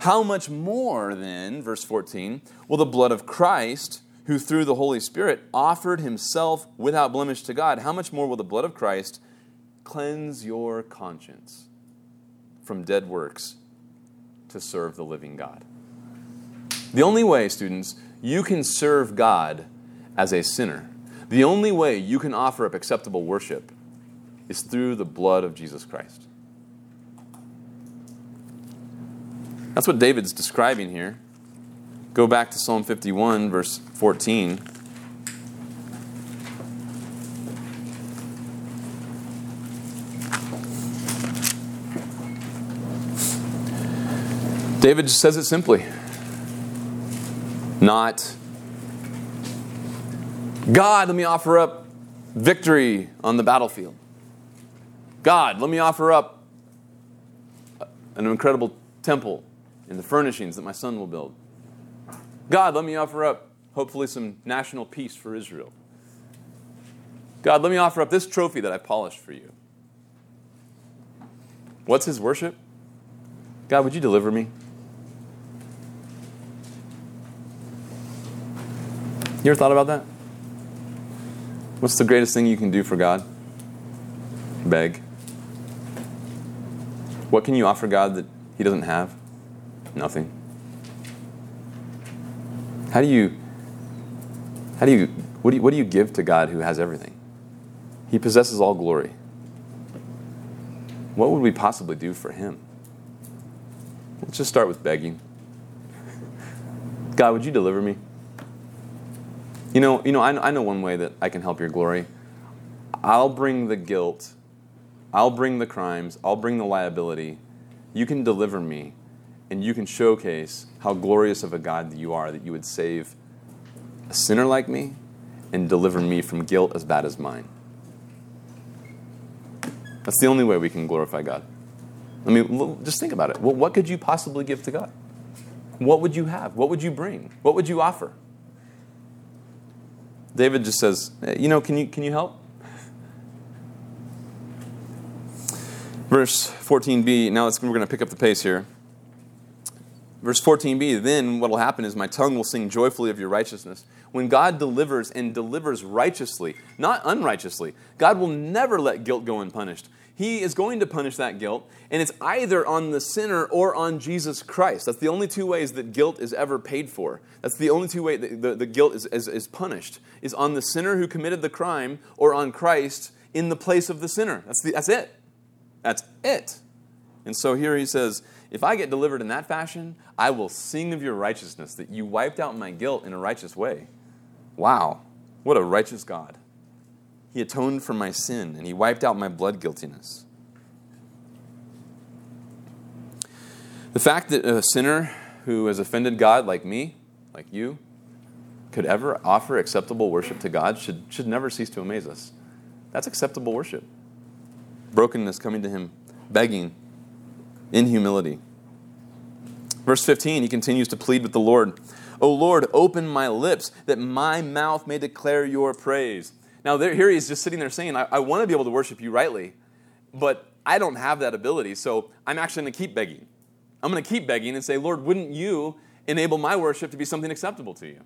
How much more, then, verse 14, will the blood of Christ, who through the Holy Spirit offered himself without blemish to God, how much more will the blood of Christ cleanse your conscience from dead works to serve the living God? The only way, students, you can serve God as a sinner, the only way you can offer up acceptable worship is through the blood of Jesus Christ. That's what David's describing here. Go back to Psalm 51, verse 14. David just says it simply not, God, let me offer up victory on the battlefield. God, let me offer up an incredible temple and the furnishings that my son will build. God, let me offer up, hopefully, some national peace for Israel. God, let me offer up this trophy that I polished for you. What's his worship? God, would you deliver me? You ever thought about that? What's the greatest thing you can do for God? Beg. What can you offer God that He doesn't have? Nothing. How do you, how do you, what do you, what do you give to God who has everything? He possesses all glory. What would we possibly do for Him? Let's just start with begging. God, would you deliver me? You know, you know, I, I know one way that I can help your glory. I'll bring the guilt, I'll bring the crimes, I'll bring the liability. You can deliver me, and you can showcase how glorious of a God that you are, that you would save a sinner like me and deliver me from guilt as bad as mine. That's the only way we can glorify God. I mean, just think about it. Well, what could you possibly give to God? What would you have? What would you bring? What would you offer? David just says, You know, can you, can you help? Verse 14b, now we're going to pick up the pace here. Verse 14b, then what will happen is my tongue will sing joyfully of your righteousness. When God delivers and delivers righteously, not unrighteously, God will never let guilt go unpunished. He is going to punish that guilt, and it's either on the sinner or on Jesus Christ. That's the only two ways that guilt is ever paid for. That's the only two ways that the, the guilt is, is, is punished, is on the sinner who committed the crime or on Christ in the place of the sinner. That's, the, that's it. That's it. And so here he says, if I get delivered in that fashion, I will sing of your righteousness, that you wiped out my guilt in a righteous way. Wow, what a righteous God. He atoned for my sin and he wiped out my blood guiltiness. The fact that a sinner who has offended God, like me, like you, could ever offer acceptable worship to God should, should never cease to amaze us. That's acceptable worship. Brokenness coming to him, begging in humility. Verse 15, he continues to plead with the Lord O Lord, open my lips that my mouth may declare your praise. Now, there, here he's just sitting there saying, I, I want to be able to worship you rightly, but I don't have that ability, so I'm actually going to keep begging. I'm going to keep begging and say, Lord, wouldn't you enable my worship to be something acceptable to you?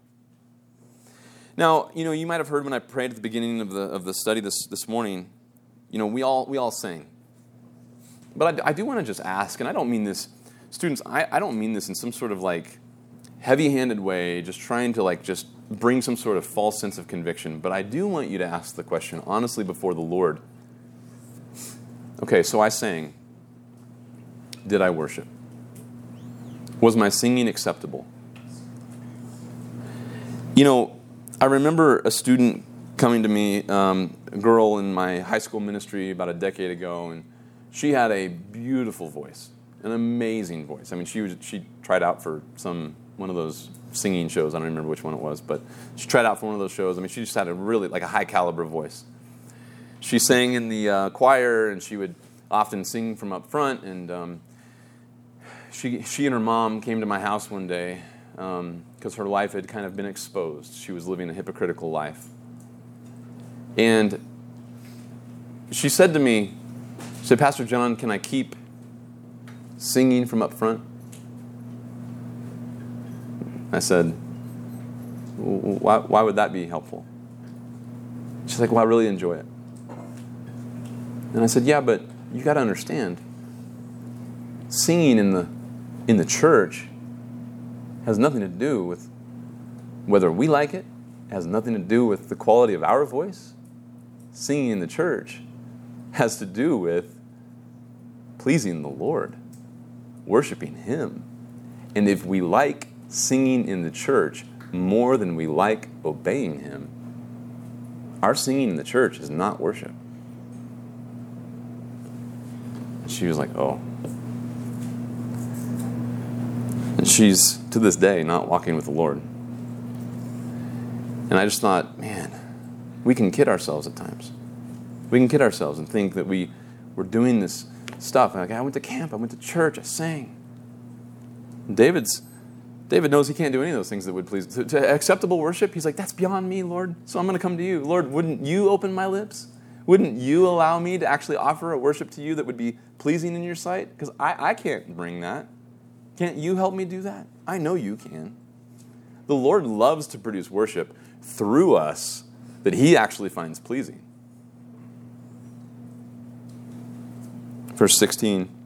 Now, you know, you might have heard when I prayed at the beginning of the, of the study this, this morning, you know, we all, we all sing. But I, I do want to just ask, and I don't mean this, students, I, I don't mean this in some sort of like heavy handed way, just trying to like just bring some sort of false sense of conviction. But I do want you to ask the question honestly before the Lord. Okay, so I sang. Did I worship? Was my singing acceptable? You know, I remember a student coming to me, um, a girl in my high school ministry about a decade ago, and she had a beautiful voice, an amazing voice. I mean, she was she tried out for some one of those singing shows. I don't remember which one it was, but she tried out for one of those shows. I mean, she just had a really like a high caliber voice. She sang in the uh, choir, and she would often sing from up front. And um, she she and her mom came to my house one day because um, her life had kind of been exposed. She was living a hypocritical life, and she said to me, she said, Pastor Jon, can I keep singing from up front? I said, why, why would that be helpful? She's like, Well, I really enjoy it. And I said, Yeah, but you got to understand singing in the, in the church has nothing to do with whether we like it, it has nothing to do with the quality of our voice. Singing in the church has to do with pleasing the Lord, worshiping Him. And if we like singing in the church more than we like obeying Him, our singing in the church is not worship. And she was like, oh. And she's, to this day, not walking with the Lord. And I just thought, man, we can kid ourselves at times. We can kid ourselves and think that we, we're doing this stuff. Like, I went to camp, I went to church, I sang. David's David knows he can't do any of those things that would please. To, to acceptable worship, he's like, that's beyond me, Lord. So I'm going to come to you. Lord, wouldn't you open my lips? Wouldn't you allow me to actually offer a worship to you that would be pleasing in your sight? Because I, I can't bring that. Can't you help me do that? I know you can. The Lord loves to produce worship through us that he actually finds pleasing. Verse 16.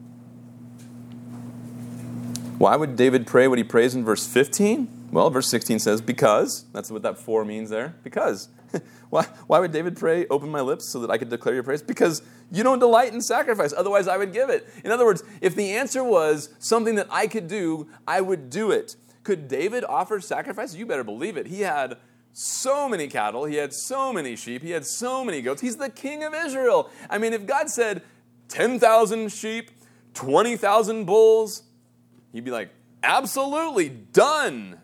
Why would David pray what he prays in verse 15? Well, verse 16 says, because. That's what that for means there. Because. why, why would David pray, open my lips so that I could declare your praise? Because you don't delight in sacrifice, otherwise I would give it. In other words, if the answer was something that I could do, I would do it. Could David offer sacrifice? You better believe it. He had so many cattle, he had so many sheep, he had so many goats. He's the king of Israel. I mean, if God said 10,000 sheep, 20,000 bulls, He'd be like, absolutely, done.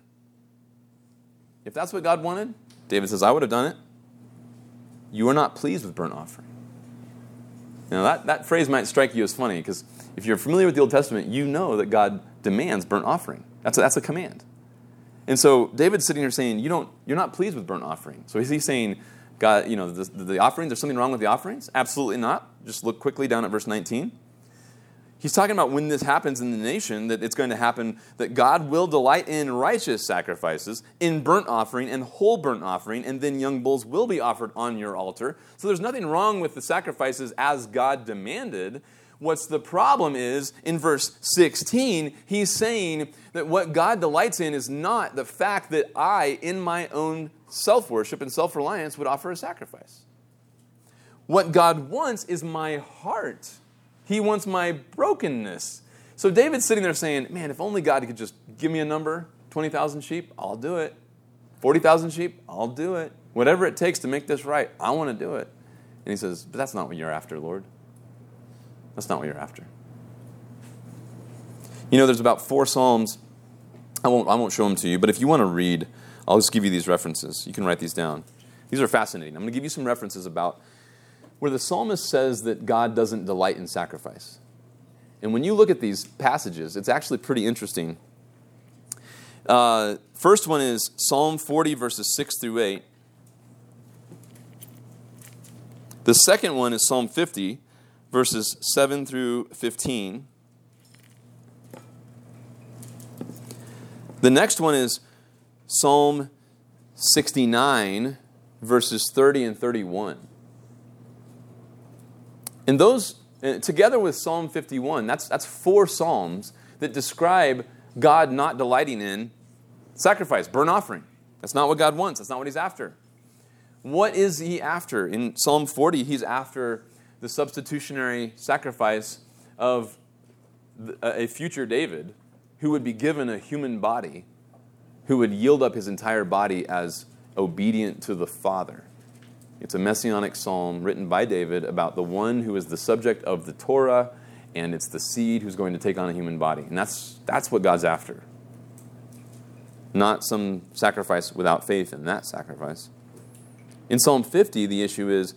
If that's what God wanted, David says, I would have done it. You are not pleased with burnt offering. Now, that, that phrase might strike you as funny because if you're familiar with the Old Testament, you know that God demands burnt offering. That's a, that's a command. And so David's sitting here saying, you don't, You're not pleased with burnt offering. So is he saying, God, you know, the, the offerings, there's something wrong with the offerings? Absolutely not. Just look quickly down at verse 19. He's talking about when this happens in the nation, that it's going to happen that God will delight in righteous sacrifices, in burnt offering and whole burnt offering, and then young bulls will be offered on your altar. So there's nothing wrong with the sacrifices as God demanded. What's the problem is in verse 16, he's saying that what God delights in is not the fact that I, in my own self worship and self reliance, would offer a sacrifice. What God wants is my heart. He wants my brokenness. So David's sitting there saying, Man, if only God could just give me a number 20,000 sheep, I'll do it. 40,000 sheep, I'll do it. Whatever it takes to make this right, I want to do it. And he says, But that's not what you're after, Lord. That's not what you're after. You know, there's about four Psalms. I won't, I won't show them to you, but if you want to read, I'll just give you these references. You can write these down. These are fascinating. I'm going to give you some references about where the psalmist says that God doesn't delight in sacrifice. And when you look at these passages, it's actually pretty interesting. Uh, first one is Psalm 40, verses 6 through 8. The second one is Psalm 50, verses 7 through 15. The next one is Psalm 69, verses 30 and 31. And those, uh, together with Psalm 51, that's, that's four Psalms that describe God not delighting in sacrifice, burnt offering. That's not what God wants, that's not what He's after. What is He after? In Psalm 40, He's after the substitutionary sacrifice of a future David who would be given a human body, who would yield up his entire body as obedient to the Father. It's a messianic psalm written by David about the one who is the subject of the Torah, and it's the seed who's going to take on a human body. And that's, that's what God's after. Not some sacrifice without faith in that sacrifice. In Psalm 50, the issue is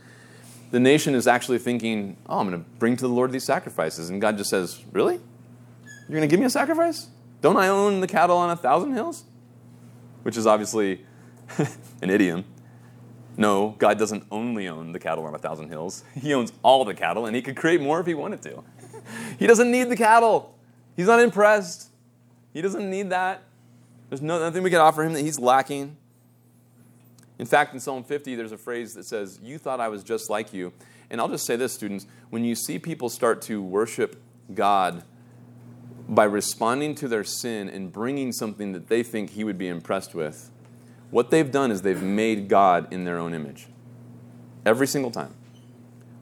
the nation is actually thinking, oh, I'm going to bring to the Lord these sacrifices. And God just says, Really? You're going to give me a sacrifice? Don't I own the cattle on a thousand hills? Which is obviously an idiom. No, God doesn't only own the cattle on a thousand hills. He owns all the cattle, and He could create more if He wanted to. he doesn't need the cattle. He's not impressed. He doesn't need that. There's no, nothing we can offer Him that He's lacking. In fact, in Psalm 50, there's a phrase that says, You thought I was just like you. And I'll just say this, students when you see people start to worship God by responding to their sin and bringing something that they think He would be impressed with, what they've done is they've made God in their own image. Every single time.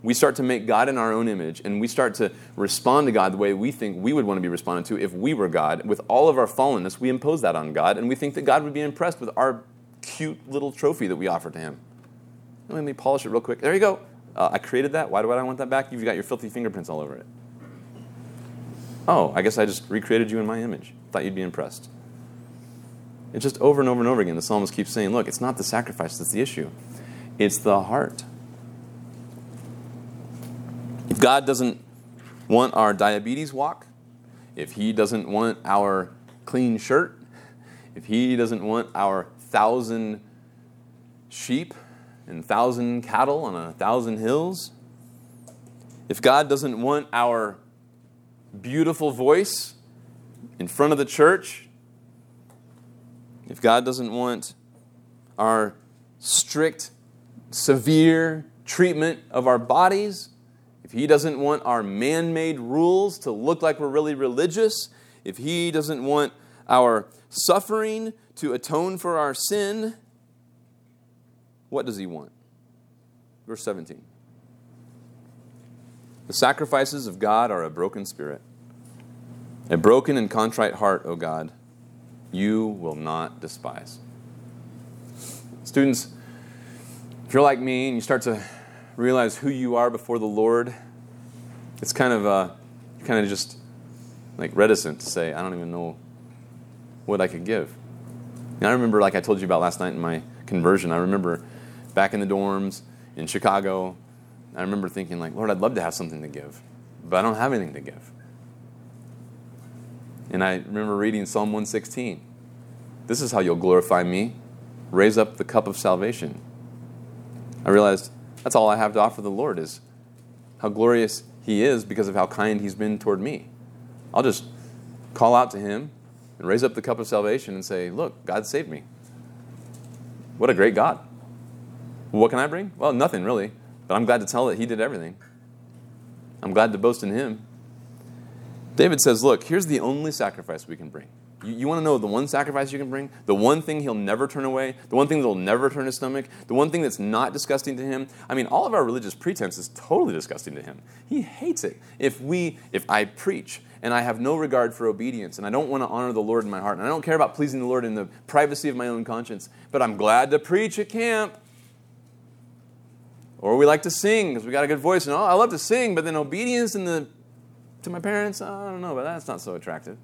We start to make God in our own image and we start to respond to God the way we think we would want to be responded to if we were God. With all of our fallenness, we impose that on God and we think that God would be impressed with our cute little trophy that we offer to Him. Let me polish it real quick. There you go. Uh, I created that. Why do I want that back? You've got your filthy fingerprints all over it. Oh, I guess I just recreated you in my image. Thought you'd be impressed. It's just over and over and over again. The psalmist keeps saying, look, it's not the sacrifice that's the issue, it's the heart. If God doesn't want our diabetes walk, if He doesn't want our clean shirt, if He doesn't want our thousand sheep and thousand cattle on a thousand hills, if God doesn't want our beautiful voice in front of the church if God doesn't want our strict, severe treatment of our bodies, if He doesn't want our man made rules to look like we're really religious, if He doesn't want our suffering to atone for our sin, what does He want? Verse 17. The sacrifices of God are a broken spirit, a broken and contrite heart, O God you will not despise. Students, if you're like me and you start to realize who you are before the Lord, it's kind of uh, kind of just like reticent to say, I don't even know what I could give. And I remember, like I told you about last night in my conversion, I remember back in the dorms in Chicago, I remember thinking, like, Lord, I'd love to have something to give, but I don't have anything to give. And I remember reading Psalm 116. This is how you'll glorify me. Raise up the cup of salvation. I realized that's all I have to offer the Lord is how glorious He is because of how kind He's been toward me. I'll just call out to Him and raise up the cup of salvation and say, Look, God saved me. What a great God. What can I bring? Well, nothing really, but I'm glad to tell that He did everything. I'm glad to boast in Him. David says, Look, here's the only sacrifice we can bring. You, you want to know the one sacrifice you can bring? The one thing he'll never turn away? The one thing that'll never turn his stomach? The one thing that's not disgusting to him? I mean, all of our religious pretense is totally disgusting to him. He hates it. If we, if I preach and I have no regard for obedience and I don't want to honor the Lord in my heart and I don't care about pleasing the Lord in the privacy of my own conscience, but I'm glad to preach at camp. Or we like to sing because we got a good voice and oh, I love to sing, but then obedience in the to my parents, oh, I don't know, but that's not so attractive.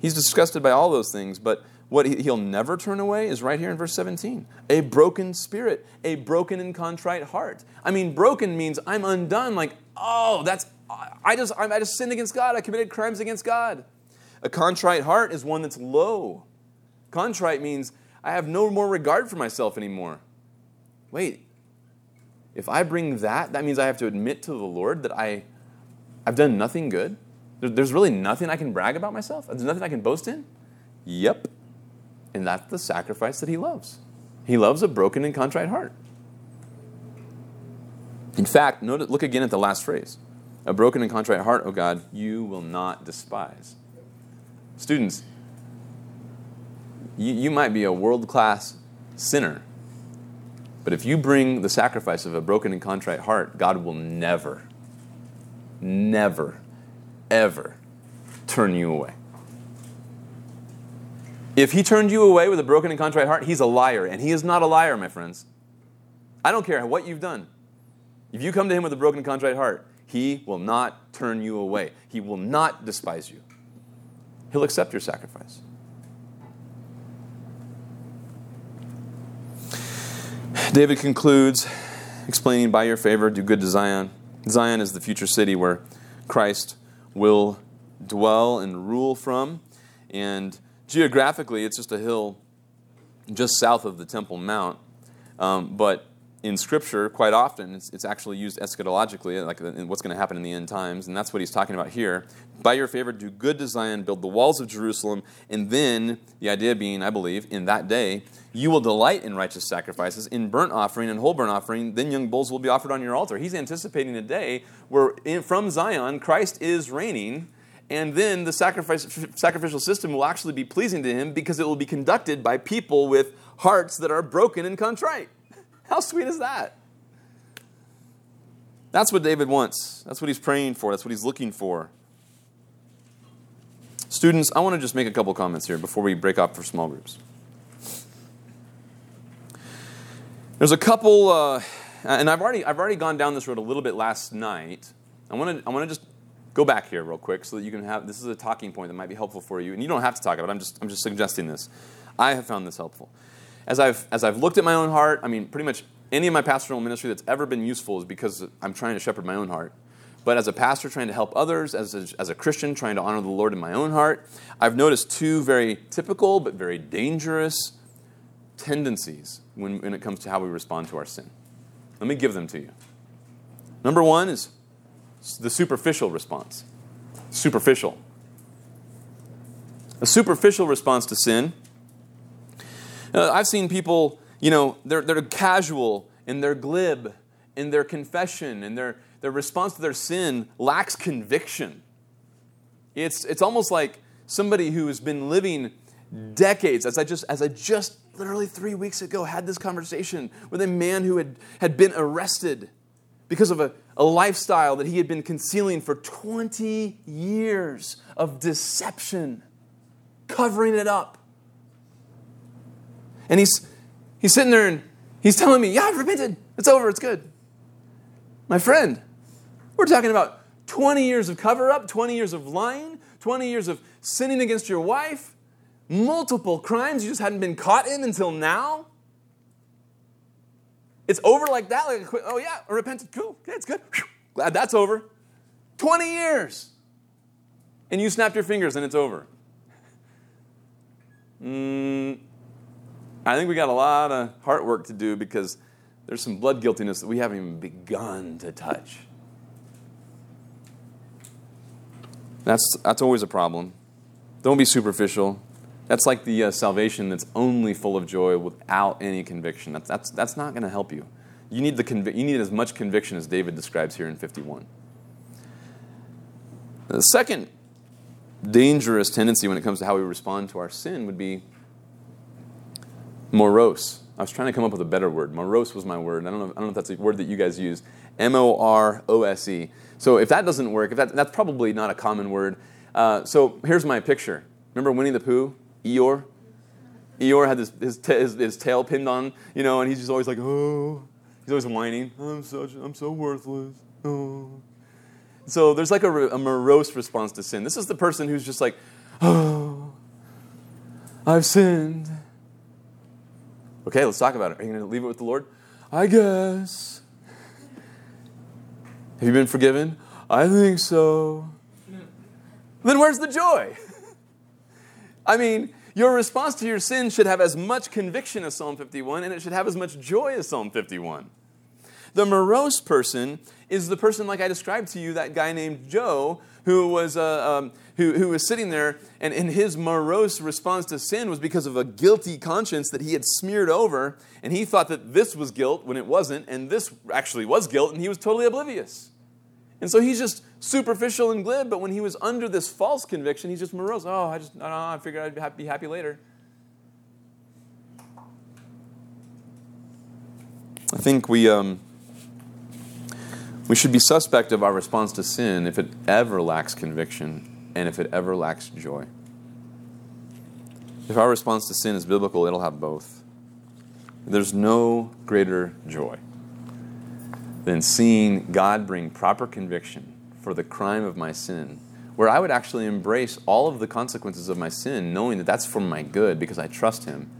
He's disgusted by all those things, but what he'll never turn away is right here in verse 17 a broken spirit, a broken and contrite heart. I mean, broken means I'm undone, like, oh, that's, I just, I just sinned against God, I committed crimes against God. A contrite heart is one that's low. Contrite means I have no more regard for myself anymore. Wait, if I bring that, that means I have to admit to the Lord that I, I've done nothing good. There's really nothing I can brag about myself. There's nothing I can boast in. Yep. And that's the sacrifice that He loves. He loves a broken and contrite heart. In fact, note, look again at the last phrase. A broken and contrite heart, O oh God, you will not despise. Students, you, you might be a world class sinner, but if you bring the sacrifice of a broken and contrite heart, God will never, never, ever turn you away. If he turned you away with a broken and contrite heart, he's a liar. And he is not a liar, my friends. I don't care what you've done. If you come to him with a broken and contrite heart, he will not turn you away. He will not despise you. He'll accept your sacrifice. David concludes explaining by your favor, do good to Zion. Zion is the future city where Christ will dwell and rule from. And geographically, it's just a hill just south of the Temple Mount. Um, but in Scripture, quite often, it's, it's actually used eschatologically, like what's going to happen in the end times, and that's what he's talking about here. By your favor, do good to Zion, build the walls of Jerusalem, and then, the idea being, I believe, in that day, you will delight in righteous sacrifices, in burnt offering and whole burnt offering, then young bulls will be offered on your altar. He's anticipating a day where in, from Zion, Christ is reigning, and then the sacrifice, sacrificial system will actually be pleasing to him because it will be conducted by people with hearts that are broken and contrite. How sweet is that? That's what David wants. That's what he's praying for. That's what he's looking for. Students, I want to just make a couple comments here before we break up for small groups. There's a couple, uh, and I've already, I've already gone down this road a little bit last night. I want to, I want to just go back here real quick so that you can have this is a talking point that might be helpful for you. And you don't have to talk about it, I'm just, I'm just suggesting this. I have found this helpful as I've, as I've looked at my own heart, I mean, pretty much any of my pastoral ministry that's ever been useful is because I'm trying to shepherd my own heart. But as a pastor trying to help others, as a, as a Christian trying to honor the Lord in my own heart, I've noticed two very typical but very dangerous tendencies when, when it comes to how we respond to our sin. Let me give them to you. Number one is the superficial response. Superficial. A superficial response to sin uh, I've seen people, you know, they're, they're casual and they're glib in their confession and their, their response to their sin lacks conviction. It's, it's almost like somebody who has been living decades, as I just, as I just literally three weeks ago had this conversation with a man who had, had been arrested because of a, a lifestyle that he had been concealing for 20 years of deception, covering it up. And he's, he's sitting there and he's telling me, Yeah, I've repented. It's over. It's good. My friend, we're talking about 20 years of cover up, 20 years of lying, 20 years of sinning against your wife, multiple crimes you just hadn't been caught in until now. It's over like that. Like, oh, yeah, I repented. Cool. Okay, it's good. Glad that's over. 20 years. And you snapped your fingers and it's over. Mm, I think we got a lot of heart work to do because there's some blood guiltiness that we haven't even begun to touch. That's, that's always a problem. Don't be superficial. That's like the uh, salvation that's only full of joy without any conviction. That's, that's, that's not going to help you. You need, the convi- you need as much conviction as David describes here in 51. The second dangerous tendency when it comes to how we respond to our sin would be morose. I was trying to come up with a better word. Morose was my word. I don't know. I don't know if that's a word that you guys use. M O R O S E. So if that doesn't work, if that, that's probably not a common word. Uh, so here's my picture. Remember Winnie the Pooh, Eeyore. Eeyore had his, his, his, his, tail pinned on, you know, and he's just always like, oh, he's always whining. I'm such, I'm so worthless. Oh. So there's like a, a morose response to sin. This is the person who's just like, oh, I've sinned. Okay, let's talk about it. Are you going to leave it with the Lord? I guess. Have you been forgiven? I think so. then where's the joy? I mean, your response to your sin should have as much conviction as Psalm 51, and it should have as much joy as Psalm 51. The morose person is the person like I described to you, that guy named Joe, who was, uh, um, who, who was sitting there, and, and his morose response to sin was because of a guilty conscience that he had smeared over, and he thought that this was guilt when it wasn't, and this actually was guilt, and he was totally oblivious. And so he's just superficial and glib, but when he was under this false conviction, he's just morose. Oh, I just, I, don't know, I figured I'd be happy, later. I think we, um, we should be suspect of our response to sin if it ever lacks conviction and if it ever lacks joy. If our response to sin is biblical, it'll have both. There's no greater joy than seeing God bring proper conviction for the crime of my sin, where I would actually embrace all of the consequences of my sin, knowing that that's for my good because I trust Him,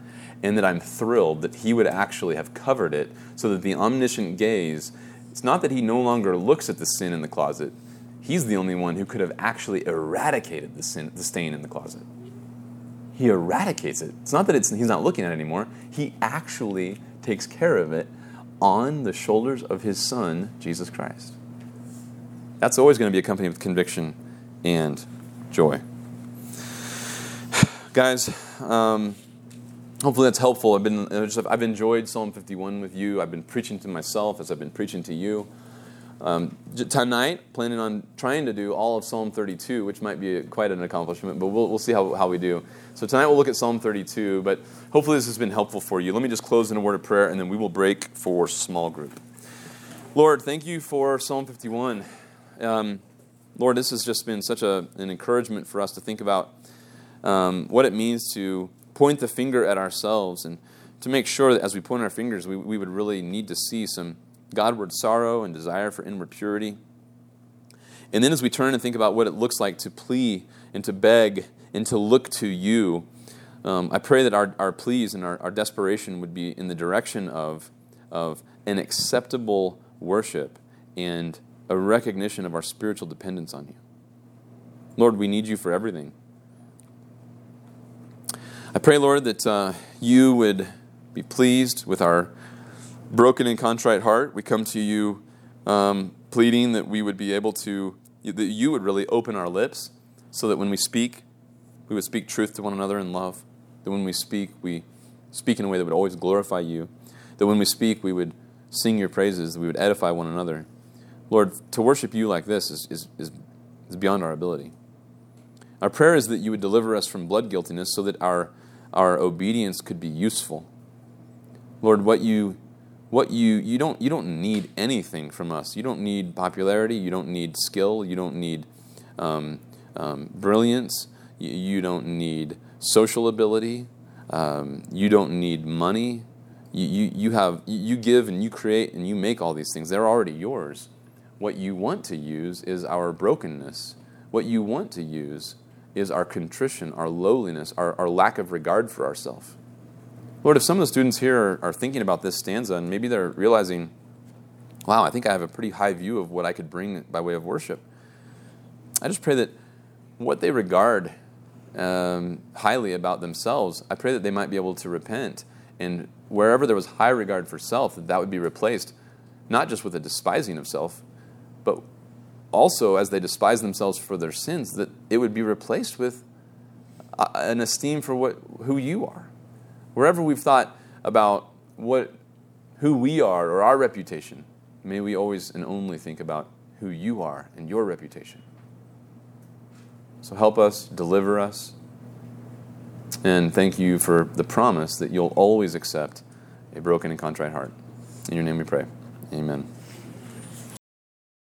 and that I'm thrilled that He would actually have covered it so that the omniscient gaze it's not that he no longer looks at the sin in the closet. He's the only one who could have actually eradicated the, sin, the stain in the closet. He eradicates it. It's not that it's, he's not looking at it anymore. He actually takes care of it on the shoulders of his son, Jesus Christ. That's always going to be accompanied with conviction and joy. Guys, um, hopefully that's helpful. I've been I've enjoyed Psalm 51 with you. I've been preaching to myself as I've been preaching to you. Um, tonight, planning on trying to do all of Psalm 32, which might be quite an accomplishment, but we'll, we'll see how, how we do. So tonight we'll look at Psalm 32, but hopefully this has been helpful for you. Let me just close in a word of prayer, and then we will break for small group. Lord, thank you for Psalm 51. Um, Lord, this has just been such a, an encouragement for us to think about um, what it means to point the finger at ourselves and to make sure that as we point our fingers, we, we would really need to see some Godward sorrow and desire for inward purity. And then as we turn and think about what it looks like to plea and to beg and to look to you, um, I pray that our, our pleas and our, our desperation would be in the direction of, of an acceptable worship and a recognition of our spiritual dependence on you. Lord, we need you for everything. I pray, Lord, that uh, you would be pleased with our broken and contrite heart. We come to you um, pleading that we would be able to, that you would really open our lips so that when we speak, we would speak truth to one another in love. That when we speak, we speak in a way that would always glorify you. That when we speak, we would sing your praises, that we would edify one another. Lord, to worship you like this is, is, is, is beyond our ability. Our prayer is that you would deliver us from blood guiltiness so that our, our obedience could be useful. Lord, what you what you you don't you don't need anything from us. You don't need popularity. You don't need skill. You don't need um, um, brilliance. You, you, don't need social ability. Um, you don't need money. You, you, you have you give and you create and you make all these things. They're already yours. What you want to use is our brokenness. What you want to use is our contrition, our lowliness, our, our lack of regard for ourselves. Lord, if some of the students here are, are, thinking about this stanza and maybe they're realizing, wow, I think I have a pretty high view of what I could bring by way of worship, I just pray that what they regard um, highly about themselves, I pray that they might be able to repent. And wherever there was high regard for self, that that would be replaced, not just with a despising of self, but also as they despise themselves for their sins, that it would be replaced with uh, an esteem for what, who you are. Wherever we've thought about what, who we are or our reputation, may we always and only think about who you are and your reputation. So help us, deliver us, and thank you for the promise that you'll always accept a broken and contrite heart. In your name we pray. Amen.